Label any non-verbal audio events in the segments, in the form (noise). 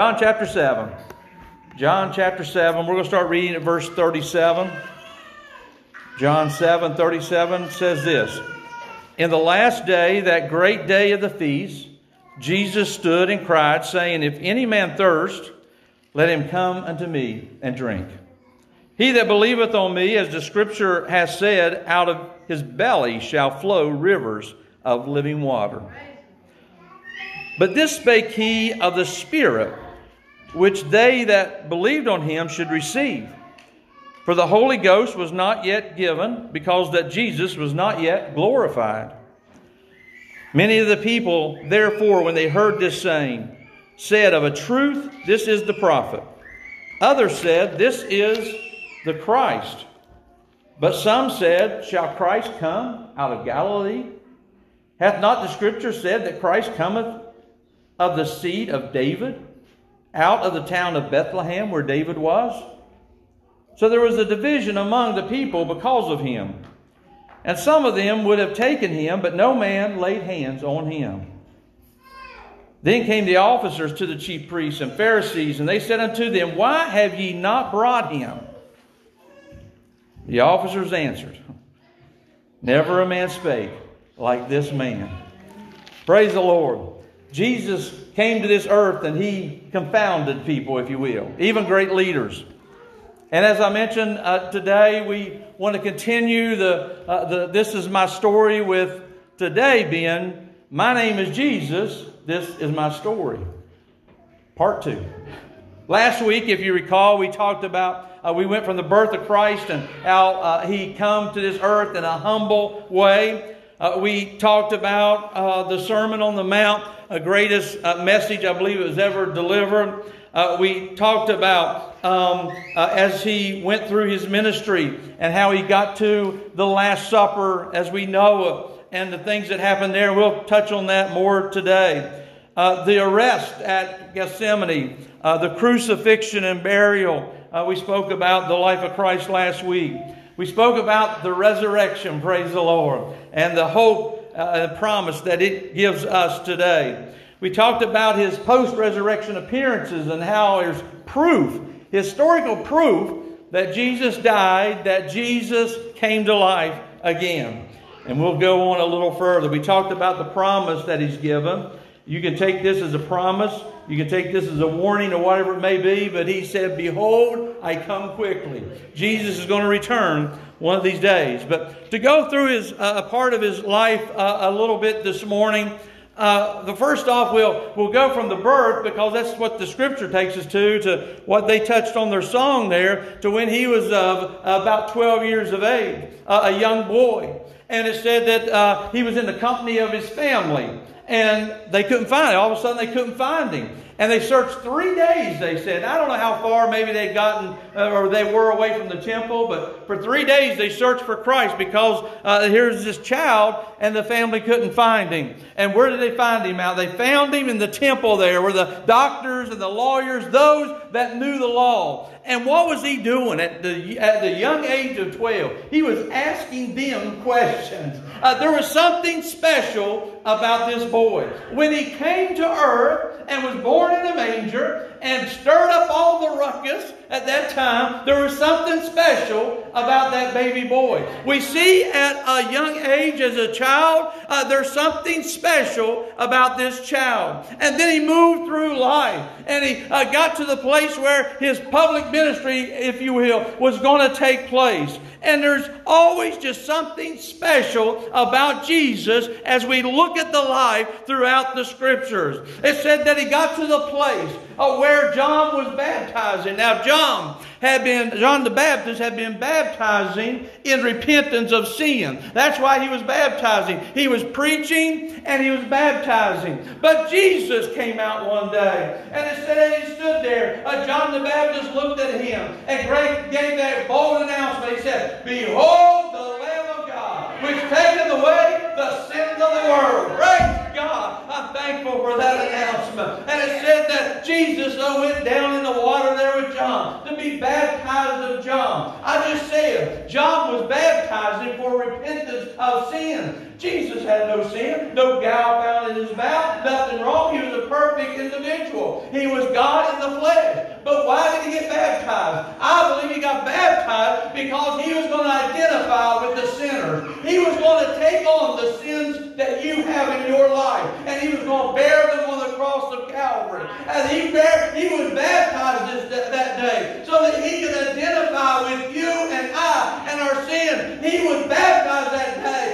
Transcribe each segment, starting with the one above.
John chapter 7. John chapter 7. We're going to start reading at verse 37. John 7 37 says this In the last day, that great day of the feast, Jesus stood and cried, saying, If any man thirst, let him come unto me and drink. He that believeth on me, as the scripture has said, out of his belly shall flow rivers of living water. But this spake he of the Spirit, which they that believed on him should receive. For the Holy Ghost was not yet given, because that Jesus was not yet glorified. Many of the people, therefore, when they heard this saying, said, Of a truth, this is the prophet. Others said, This is the Christ. But some said, Shall Christ come out of Galilee? Hath not the Scripture said that Christ cometh of the seed of David, out of the town of Bethlehem where David was? So there was a division among the people because of him. And some of them would have taken him, but no man laid hands on him. Then came the officers to the chief priests and Pharisees, and they said unto them, Why have ye not brought him? The officers answered, Never a man spake like this man. Praise the Lord. Jesus came to this earth and he confounded people, if you will, even great leaders. And as I mentioned uh, today, we want to continue the, uh, the This is my story with today being My name is Jesus, this is my story. Part two. Last week, if you recall, we talked about uh, we went from the birth of Christ and how uh, he come to this earth in a humble way. Uh, we talked about uh, the Sermon on the Mount, a greatest uh, message I believe it was ever delivered. Uh, we talked about um, as he went through his ministry and how he got to the Last Supper as we know and the things that happened there. We'll touch on that more today. the arrest at Gethsemane, the crucifixion and burial, uh, we spoke about the life of Christ last week. We spoke about the resurrection, praise the Lord, and the hope uh, promise that it gives us today. We talked about his post resurrection appearances and how there's proof, historical proof, that Jesus died, that Jesus came to life again. And we'll go on a little further. We talked about the promise that he's given. You can take this as a promise. You can take this as a warning or whatever it may be, but he said, Behold, I come quickly. Jesus is going to return one of these days. But to go through his, uh, a part of his life uh, a little bit this morning, uh, the first off, we'll, we'll go from the birth because that's what the scripture takes us to, to what they touched on their song there, to when he was uh, about 12 years of age, uh, a young boy. And it said that uh, he was in the company of his family and they couldn't find him. All of a sudden, they couldn't find him. And they searched three days, they said. I don't know how far maybe they'd gotten uh, or they were away from the temple, but for three days they searched for Christ because uh, here's this child and the family couldn't find him. And where did they find him out? They found him in the temple there where the doctors and the lawyers, those that knew the law. And what was he doing at the, at the young age of 12? He was asking them questions. Uh, there was something special about this boy. When he came to earth and was born in a manger and stirred up all the ruckus at that time, there was something special about that baby boy. We see at a young age as a child, uh, there's something special about this child. And then he moved through life and he uh, got to the place where his public ministry, if you will, was going to take place. And there's always just something special about Jesus as we look at the life throughout the scriptures. It said that he got to the place uh, where John was baptizing. Now, John had been, John the Baptist had been baptizing in repentance of sin. That's why he was baptizing. He was preaching and he was baptizing. But Jesus came out one day and it said he stood there, John the Baptist looked at him and gave that bold announcement. He said, Behold the Lamb of God, which taketh away the sins of the world. Praise God. I'm thankful for that announcement. And it said that Jesus went down in the water there John be baptized of John. I just said, John was baptizing for repentance of sin. Jesus had no sin, no gall found in his mouth, nothing wrong. He was a perfect individual. He was God in the flesh. But why did he get baptized? I believe he got baptized because he was going to identify with the sinners. He was going to take on the sins that you have in your life, and he was going to bear them on the cross of Calvary. And he bear, he was baptized this, that day so that he could identify with you and I and our sin. He was baptized that day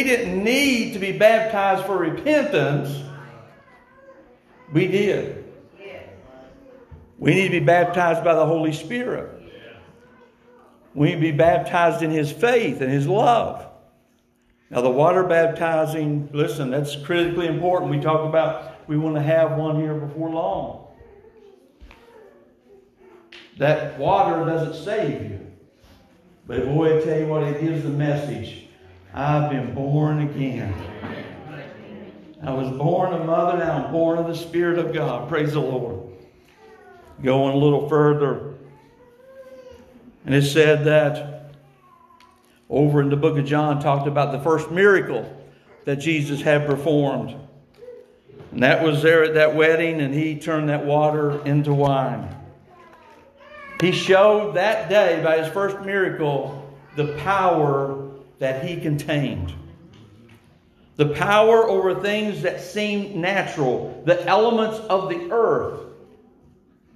He didn't need to be baptized for repentance. We did. We need to be baptized by the Holy Spirit. We need to be baptized in His faith and His love. Now, the water baptizing, listen, that's critically important. We talk about we want to have one here before long. That water doesn't save you. But boy, I tell you what, it gives the message. I've been born again. I was born a mother, now I'm born of the Spirit of God. Praise the Lord. Going a little further. And it said that over in the book of John talked about the first miracle that Jesus had performed. And that was there at that wedding, and he turned that water into wine. He showed that day by his first miracle the power that he contained. The power over things that seemed natural, the elements of the earth,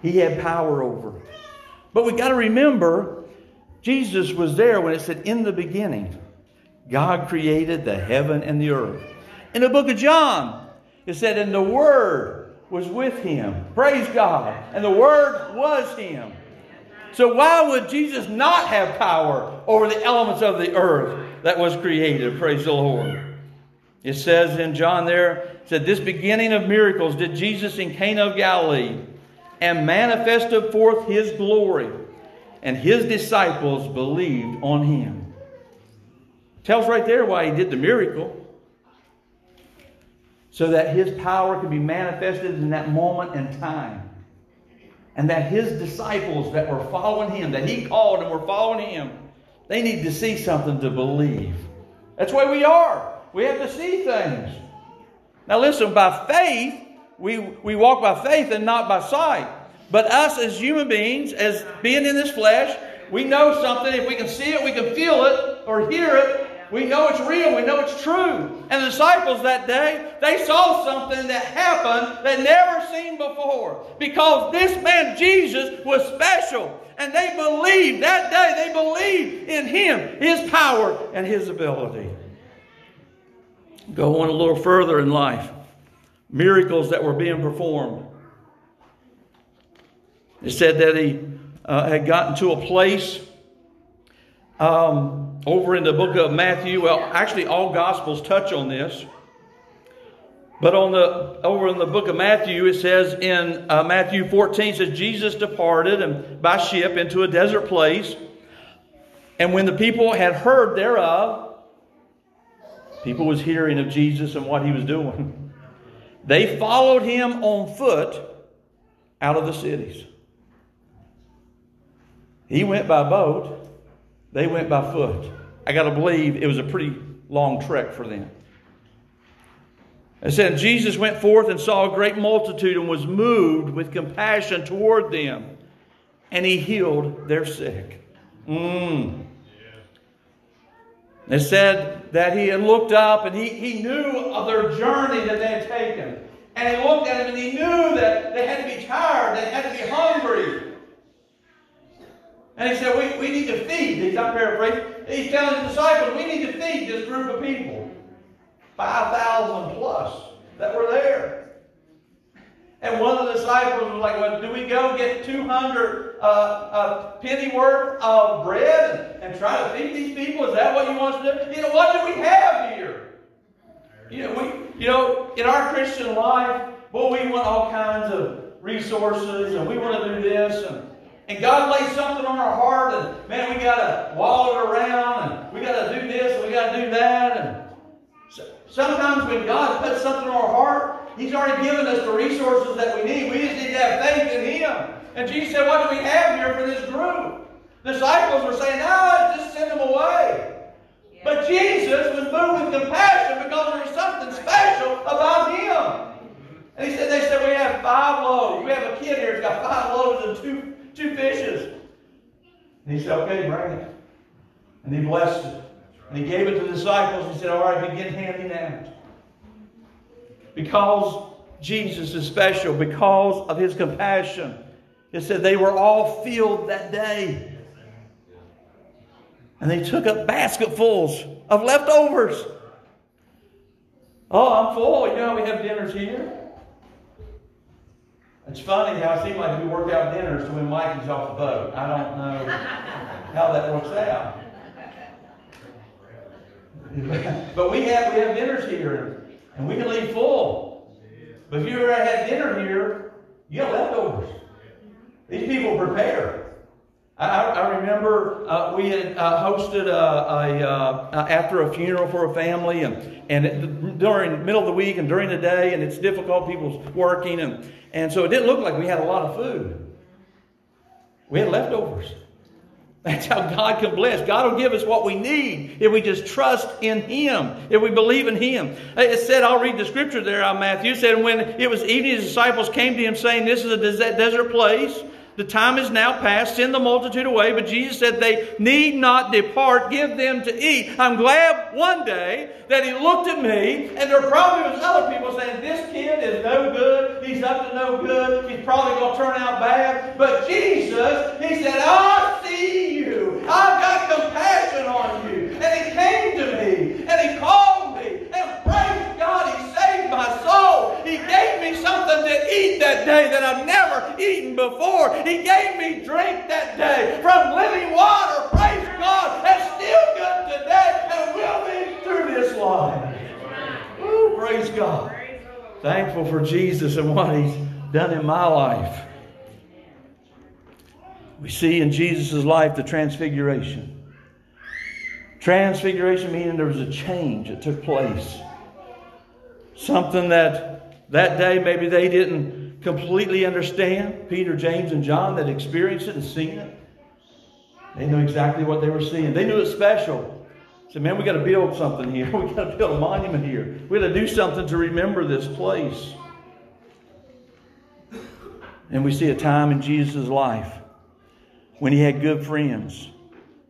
he had power over. But we got to remember, Jesus was there when it said, In the beginning, God created the heaven and the earth. In the book of John, it said, And the Word was with him. Praise God. And the Word was him. So, why would Jesus not have power over the elements of the earth that was created? Praise the Lord. It says in John there, said, This beginning of miracles did Jesus in Cana of Galilee and manifested forth his glory, and his disciples believed on him. Tells right there why he did the miracle. So that his power could be manifested in that moment in time and that his disciples that were following him, that he called and were following him, they need to see something to believe. That's why we are. We have to see things. Now, listen, by faith, we, we walk by faith and not by sight. But us as human beings, as being in this flesh, we know something. If we can see it, we can feel it or hear it, we know it's real. We know it's true. And the disciples that day, they saw something that happened that never seen before. Because this man Jesus was special. And they believed that day, they believed in him, his power, and his ability. Go on a little further in life. Miracles that were being performed. It said that he uh, had gotten to a place um, over in the book of Matthew. Well, actually, all Gospels touch on this. But on the over in the book of Matthew, it says in uh, Matthew 14, says Jesus departed and by ship into a desert place. And when the people had heard thereof, people was hearing of Jesus and what he was doing. (laughs) They followed him on foot out of the cities. He went by boat, they went by foot. I got to believe it was a pretty long trek for them. It said, Jesus went forth and saw a great multitude and was moved with compassion toward them, and he healed their sick. Mm. It said that he had looked up and he, he knew of their journey that they had taken. And he looked at them and he knew that they had to be tired, they had to be hungry. And he said, we, we need to feed. He's not paraphrasing. He's telling his disciples, we need to feed this group of people. 5,000 plus that were there. And one of the disciples was like, well, do we go get 200 uh, uh, penny worth of bread and, and, try to feed these people? Is that what you want to do? You know, what do we have here? You know, we, you know, in our Christian life, boy, we want all kinds of resources and we want to do this and and God lays something on our heart, and man, we got to wallow it around, and we got to do this, and we Sometimes when God puts something in our heart, He's already given us the resources that we need. We just need to have faith in Him. And Jesus said, What do we have here for this group? The disciples were saying, No, just send them away. Yeah. But Jesus was moved with compassion because there was something special about Him. And he said, They said, We have five loaves. We have a kid here who's got five loaves and two, two fishes. And he said, Okay, bring it. And he blessed it. And he gave it to the disciples. He said, All right, begin handing out because Jesus is special, because of his compassion. It said they were all filled that day. And they took up basketfuls of leftovers. Oh, I'm full. You know we have dinners here? It's funny how it seems like we work out dinners to when Mikey's off the boat. I don't know how that works out. (laughs) but we have we have dinners here and we can leave full. But if you ever had dinner here, you have leftovers. These people prepare. I, I remember uh, we had uh, hosted a, a uh, after a funeral for a family, and and during middle of the week and during the day, and it's difficult. People's working, and and so it didn't look like we had a lot of food. We had leftovers. That's how God can bless. God will give us what we need if we just trust in Him, if we believe in Him. It said, I'll read the scripture there on Matthew. It said, when it was evening, his disciples came to him saying, This is a desert place. The time is now past. Send the multitude away. But Jesus said, They need not depart. Give them to eat. I'm glad one day that he looked at me, and there probably was other people saying, This kid is no good. He's up to no good. He's probably going to turn out bad. But Jesus, he said, I you. I've got compassion on you. And he came to me, and he called me, and praise God, he saved my soul. He gave me something to eat that day that I've never eaten before. He gave me drink that day from living water. Praise God. That's still good today and will be through this life. Ooh, praise God. Thankful for Jesus and what He's done in my life. We see in Jesus' life the transfiguration. Transfiguration meaning there was a change that took place. Something that that day maybe they didn't completely understand. Peter, James, and John that experienced it and seen it. They knew exactly what they were seeing. They knew it special. Said, man, we got to build something here. (laughs) We got to build a monument here. We got to do something to remember this place. And we see a time in Jesus' life when he had good friends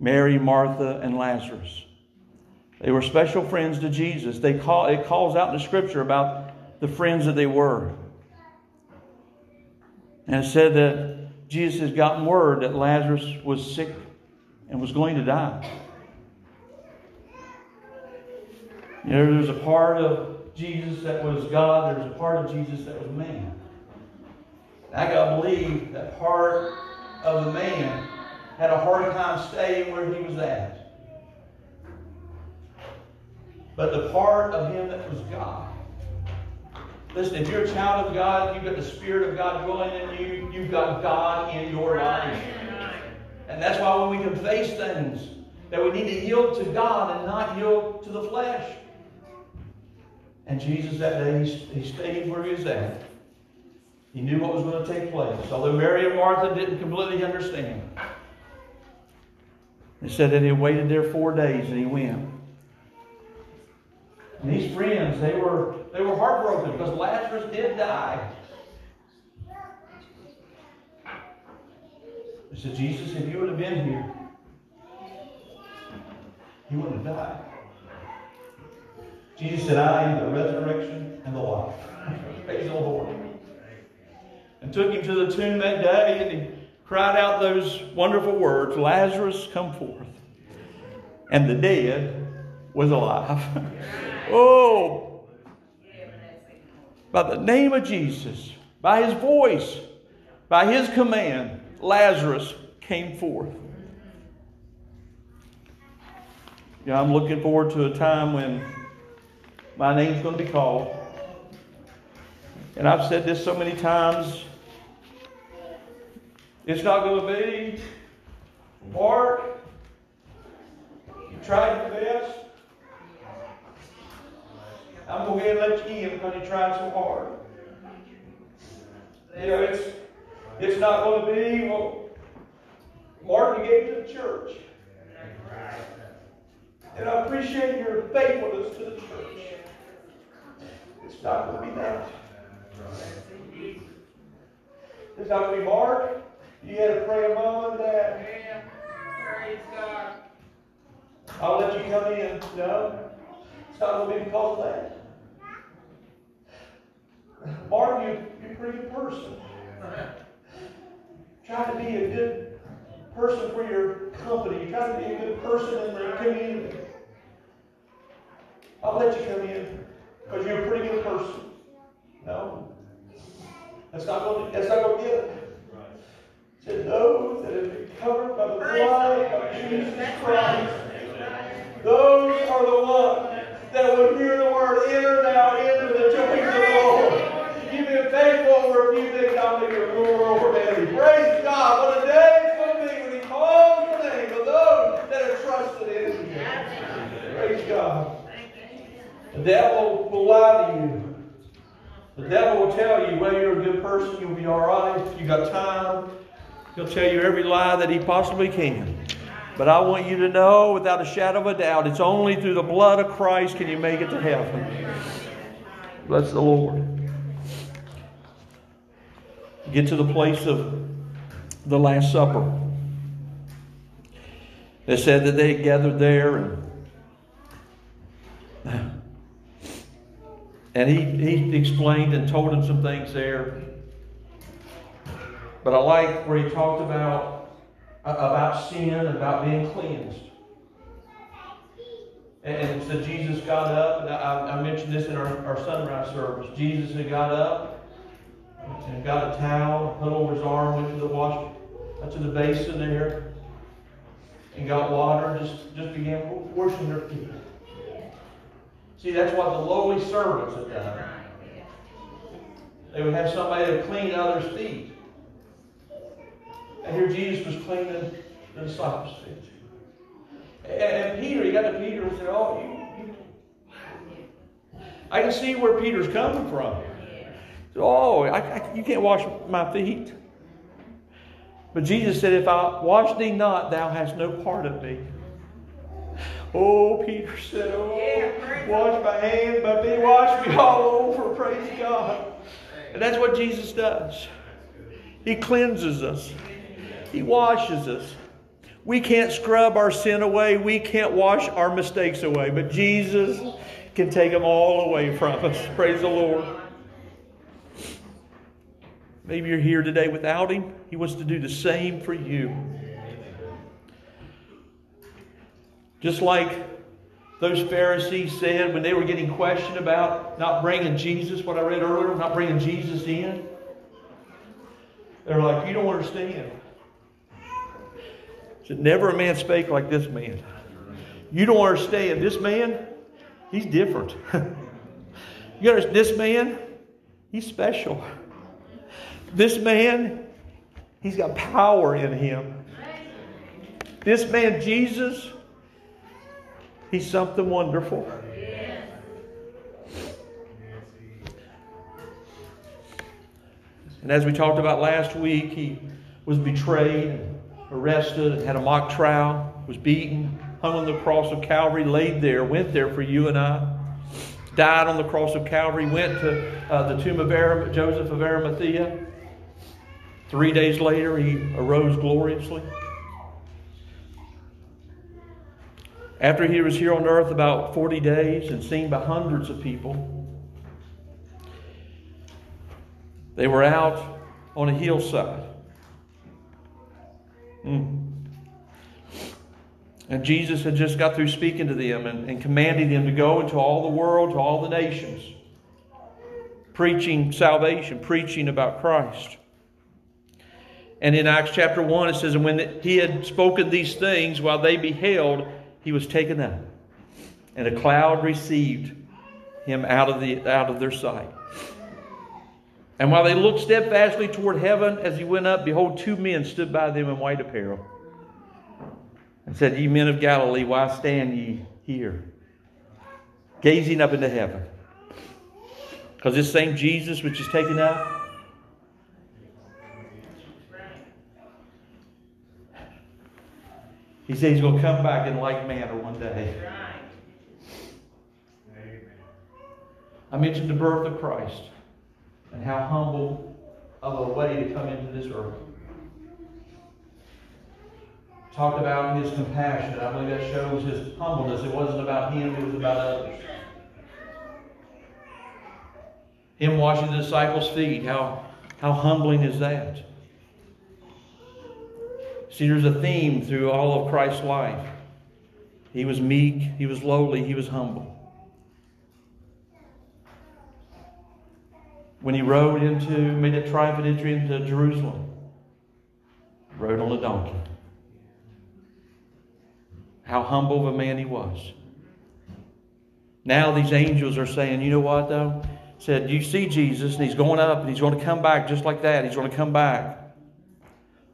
Mary, Martha, and Lazarus. They were special friends to Jesus. They call, it calls out in the scripture about the friends that they were. And it said that Jesus has gotten word that Lazarus was sick and was going to die. You know, there's a part of Jesus that was God, there's a part of Jesus that was man. I got to believe that part of the man had a hard time staying where he was at. But the part of him that was God Listen, if you're a child of God, you've got the Spirit of God dwelling in you, you've got God in your life. And that's why when we can face things, that we need to yield to God and not yield to the flesh. And Jesus that day, he stayed where he was at. He knew what was going to take place. Although Mary and Martha didn't completely understand. They said that he waited there four days and he went. And these friends, they were, they were heartbroken because Lazarus did die. They said, Jesus, if you would have been here, he wouldn't have died. Jesus said, I am the resurrection and the life. (laughs) Praise the Lord. And took him to the tomb that day and he cried out those wonderful words Lazarus, come forth. And the dead was alive. (laughs) Oh, by the name of Jesus, by his voice, by his command, Lazarus came forth. Yeah, I'm looking forward to a time when my name's going to be called. And I've said this so many times. It's not going to be, Mark, you tried your best. I'm going go ahead and let you in because you tried so hard. You know, it's it's not going to be well. Martin gave to the church, and I appreciate your faithfulness to the church. It's not going to be that. It's not going to be Mark. You had to pray a mom and dad. Praise God. I'll let you come in. No. It's not going to be because of that. Mark, you, you're a pretty good person. (laughs) Try to be a good person for your company. You try to be a good person in the community. I'll let you come in because you're a pretty good person. No. That's not going to, that's not going to get it. To those that have been covered by the blood of Jesus Christ. Those are the ones that will hear the word, enter now into the joys of the Lord. You've been faithful over a few things, I'll make you ruler over many. Praise God. What a day it's going to be when He calls the name of those that are trusted in Him. Praise God. The devil will lie to you. The devil will tell you, well, you're a good person, you'll be all right, you got time. He'll tell you every lie that he possibly can. But I want you to know without a shadow of a doubt, it's only through the blood of Christ can you make it to heaven. Bless the Lord. Get to the place of the Last Supper. They said that they had gathered there and and he, he explained and told him some things there. But I like where he talked about, uh, about sin and about being cleansed. And so Jesus got up, and I, I mentioned this in our, our sunrise service. Jesus had got up and got a towel, put over his arm, went to the wash, to the basin there, and got water, just, just began washing their feet. See, that's what the lowly servants had done. They would have somebody to clean others' feet. And here Jesus was cleaning the disciples' feet. And, Peter, he got to Peter and said, Oh, you, you. I can see where Peter's coming from. Said, oh, I, I, you can't wash my feet. But Jesus said, If I wash thee not, thou hast no part of me. Oh, Peter said, Oh, yeah, wash my hands, my feet, wash me all over. Praise God. And that's what Jesus does. He cleanses us, He washes us. We can't scrub our sin away, we can't wash our mistakes away, but Jesus can take them all away from us. Praise the Lord. Maybe you're here today without Him. He wants to do the same for you. Just like those Pharisees said when they were getting questioned about not bringing Jesus, what I read earlier, not bringing Jesus in. They're like, You don't understand. Said, Never a man spake like this man. You don't understand. This man, he's different. (laughs) you understand? This man, he's special. This man, he's got power in him. This man, Jesus, He's something wonderful. And as we talked about last week, he was betrayed, arrested, had a mock trial, was beaten, hung on the cross of Calvary, laid there, went there for you and I, died on the cross of Calvary, went to uh, the tomb of Joseph of Arimathea. Three days later, he arose gloriously. After he was here on earth about 40 days and seen by hundreds of people, they were out on a hillside. Mm. And Jesus had just got through speaking to them and, and commanding them to go into all the world, to all the nations, preaching salvation, preaching about Christ. And in Acts chapter 1, it says, And when he had spoken these things, while they beheld, he was taken up, and a cloud received him out of, the, out of their sight. And while they looked steadfastly toward heaven as he went up, behold, two men stood by them in white apparel and said, Ye men of Galilee, why stand ye here, gazing up into heaven? Because this same Jesus which is taken up, he said he's going to come back in like manner one day. I mentioned the birth of Christ and how humble of a way to come into this earth. Talked about his compassion. I believe that shows his humbleness. It wasn't about him, it was about others. Him washing the disciples' feet, how, how humbling is that? See, there's a theme through all of Christ's life. He was meek, he was lowly, he was humble. When he rode into, made a triumphant entry into Jerusalem, rode on a donkey. How humble of a man he was. Now these angels are saying, you know what though? Said, you see Jesus and he's going up and he's going to come back just like that. He's going to come back.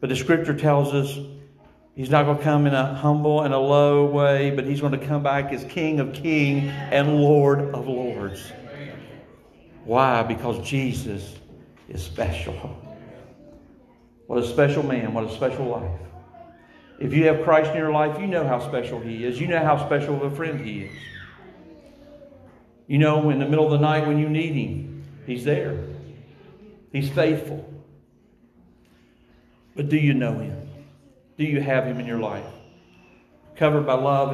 But the scripture tells us he's not going to come in a humble and a low way, but he's going to come back as King of Kings and Lord of Lords. Why? Because Jesus is special. What a special man, what a special life. If you have Christ in your life, you know how special he is. You know how special of a friend he is. You know, in the middle of the night when you need him, he's there. He's faithful. But do you know him? Do you have him in your life? Covered by love